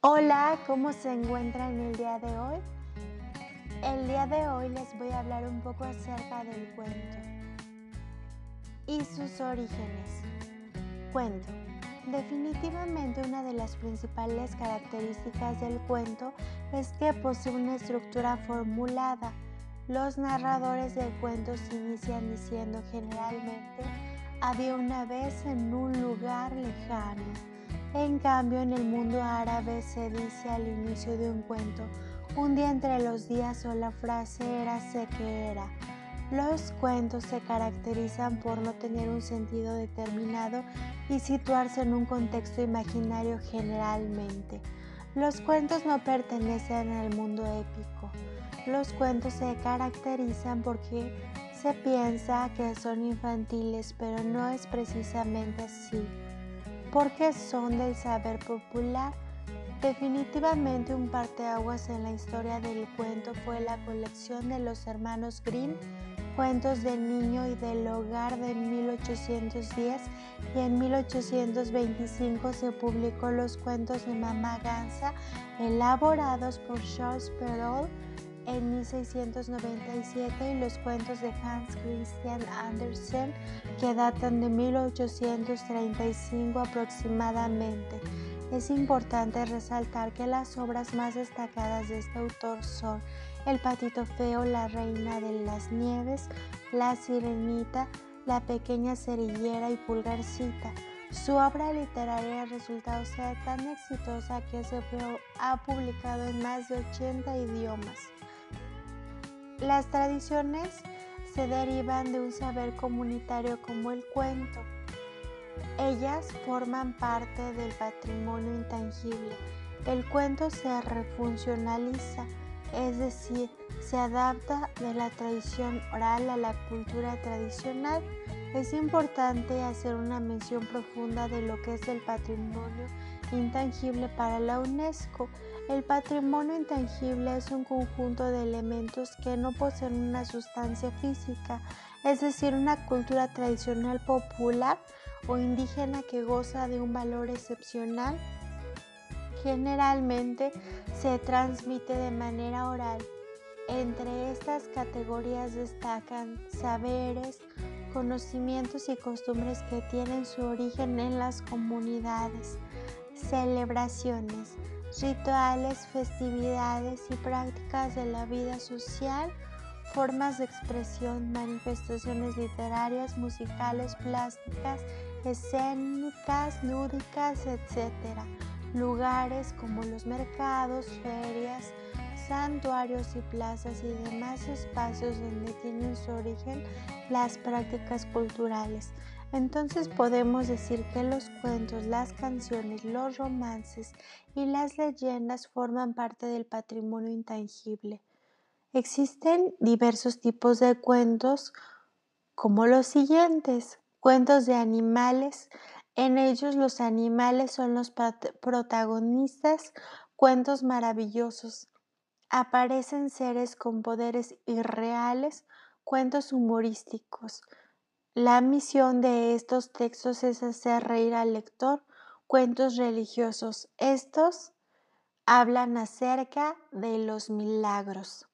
Hola, ¿cómo se encuentran el día de hoy? El día de hoy les voy a hablar un poco acerca del cuento y sus orígenes. Cuento. Definitivamente una de las principales características del cuento es que posee una estructura formulada. Los narradores del cuento se inician diciendo generalmente había una vez en un lugar lejano en cambio, en el mundo árabe se dice al inicio de un cuento, un día entre los días o la frase era sé que era. Los cuentos se caracterizan por no tener un sentido determinado y situarse en un contexto imaginario generalmente. Los cuentos no pertenecen al mundo épico. Los cuentos se caracterizan porque se piensa que son infantiles, pero no es precisamente así porque son del saber popular. Definitivamente un parteaguas en la historia del cuento fue la colección de los hermanos Grimm, Cuentos del Niño y del Hogar de 1810 y en 1825 se publicó los cuentos de Mamá Gansa elaborados por Charles Perrault en 1697 y los cuentos de Hans Christian Andersen que datan de 1835 aproximadamente. Es importante resaltar que las obras más destacadas de este autor son El patito feo, La reina de las nieves, La sirenita, La pequeña cerillera y Pulgarcita. Su obra literaria ha resultado ser tan exitosa que se ha publicado en más de 80 idiomas. Las tradiciones se derivan de un saber comunitario como el cuento. Ellas forman parte del patrimonio intangible. El cuento se refuncionaliza, es decir, se adapta de la tradición oral a la cultura tradicional. Es importante hacer una mención profunda de lo que es el patrimonio intangible para la UNESCO. El patrimonio intangible es un conjunto de elementos que no poseen una sustancia física, es decir, una cultura tradicional popular o indígena que goza de un valor excepcional. Generalmente se transmite de manera oral. Entre estas categorías destacan saberes, conocimientos y costumbres que tienen su origen en las comunidades celebraciones, rituales, festividades y prácticas de la vida social, formas de expresión, manifestaciones literarias, musicales, plásticas, escénicas, lúdicas, etc. Lugares como los mercados, ferias, santuarios y plazas y demás espacios donde tienen su origen las prácticas culturales. Entonces podemos decir que los cuentos, las canciones, los romances y las leyendas forman parte del patrimonio intangible. Existen diversos tipos de cuentos como los siguientes. Cuentos de animales. En ellos los animales son los protagonistas. Cuentos maravillosos. Aparecen seres con poderes irreales. Cuentos humorísticos. La misión de estos textos es hacer reír al lector. Cuentos religiosos. Estos hablan acerca de los milagros.